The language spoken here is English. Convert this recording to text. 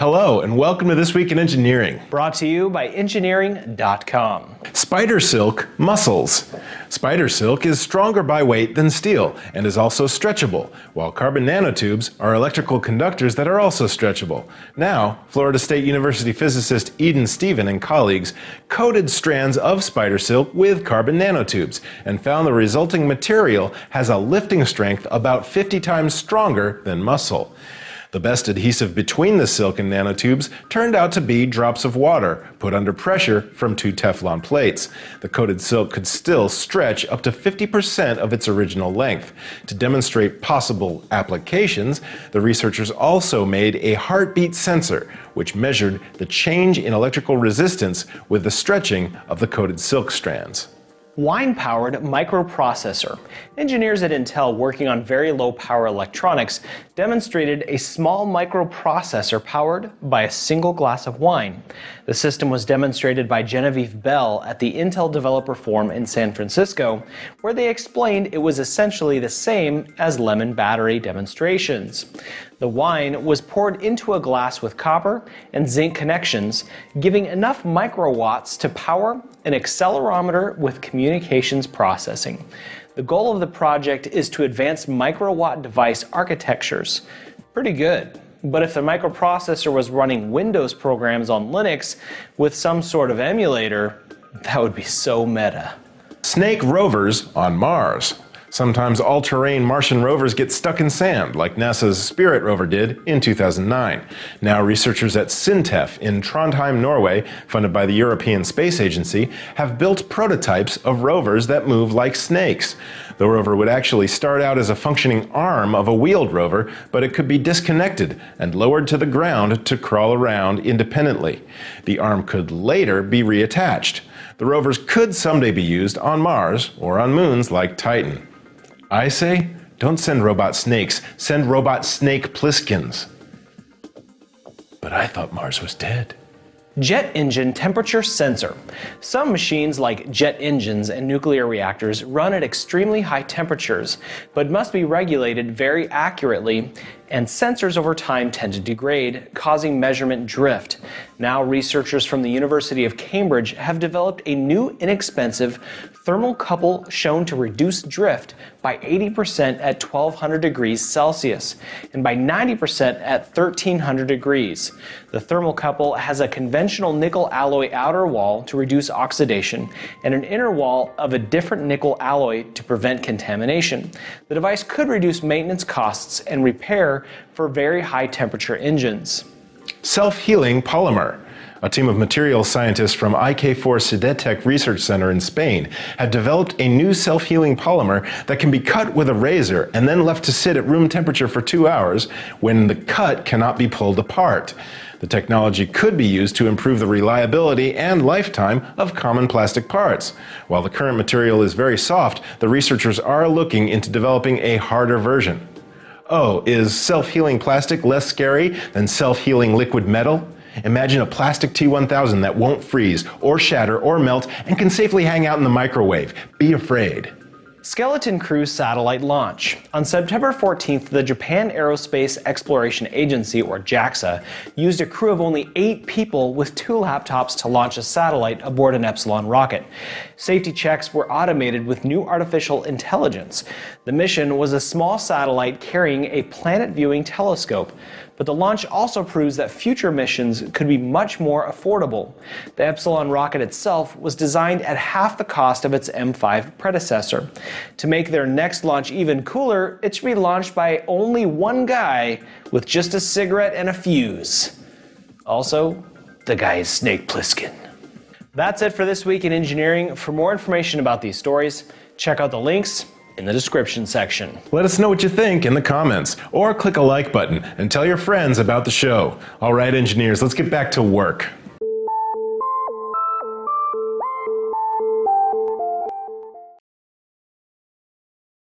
Hello, and welcome to This Week in Engineering. Brought to you by Engineering.com. Spider silk muscles. Spider silk is stronger by weight than steel and is also stretchable, while carbon nanotubes are electrical conductors that are also stretchable. Now, Florida State University physicist Eden Steven and colleagues coated strands of spider silk with carbon nanotubes and found the resulting material has a lifting strength about 50 times stronger than muscle. The best adhesive between the silk and nanotubes turned out to be drops of water put under pressure from two Teflon plates. The coated silk could still stretch up to 50% of its original length. To demonstrate possible applications, the researchers also made a heartbeat sensor, which measured the change in electrical resistance with the stretching of the coated silk strands wine powered microprocessor. Engineers at Intel working on very low power electronics demonstrated a small microprocessor powered by a single glass of wine. The system was demonstrated by Genevieve Bell at the Intel Developer Forum in San Francisco, where they explained it was essentially the same as lemon battery demonstrations. The wine was poured into a glass with copper and zinc connections, giving enough microwatts to power an accelerometer with communications processing. The goal of the project is to advance microwatt device architectures. Pretty good. But if the microprocessor was running Windows programs on Linux with some sort of emulator, that would be so meta. Snake rovers on Mars. Sometimes all terrain Martian rovers get stuck in sand, like NASA's Spirit rover did in 2009. Now, researchers at SINTEF in Trondheim, Norway, funded by the European Space Agency, have built prototypes of rovers that move like snakes. The rover would actually start out as a functioning arm of a wheeled rover, but it could be disconnected and lowered to the ground to crawl around independently. The arm could later be reattached. The rovers could someday be used on Mars or on moons like Titan. I say, don't send robot snakes, send robot snake Plisskens. But I thought Mars was dead. Jet engine temperature sensor. Some machines, like jet engines and nuclear reactors, run at extremely high temperatures, but must be regulated very accurately, and sensors over time tend to degrade, causing measurement drift. Now, researchers from the University of Cambridge have developed a new inexpensive thermocouple shown to reduce drift by 80% at 1200 degrees Celsius and by 90% at 1300 degrees. The thermocouple has a conventional nickel alloy outer wall to reduce oxidation and an inner wall of a different nickel alloy to prevent contamination. The device could reduce maintenance costs and repair for very high temperature engines. Self healing polymer. A team of materials scientists from IK4 Cidetec Research Center in Spain have developed a new self healing polymer that can be cut with a razor and then left to sit at room temperature for two hours when the cut cannot be pulled apart. The technology could be used to improve the reliability and lifetime of common plastic parts. While the current material is very soft, the researchers are looking into developing a harder version. Oh, is self healing plastic less scary than self healing liquid metal? Imagine a plastic T1000 that won't freeze or shatter or melt and can safely hang out in the microwave. Be afraid. Skeleton Crew satellite launch. On September 14th, the Japan Aerospace Exploration Agency, or JAXA, used a crew of only eight people with two laptops to launch a satellite aboard an Epsilon rocket. Safety checks were automated with new artificial intelligence. The mission was a small satellite carrying a planet viewing telescope but the launch also proves that future missions could be much more affordable. The Epsilon rocket itself was designed at half the cost of its M5 predecessor. To make their next launch even cooler, it should be launched by only one guy with just a cigarette and a fuse. Also, the guy is Snake Plissken. That's it for this week in engineering. For more information about these stories, check out the links in the description section. Let us know what you think in the comments, or click a like button and tell your friends about the show. All right, engineers, let's get back to work.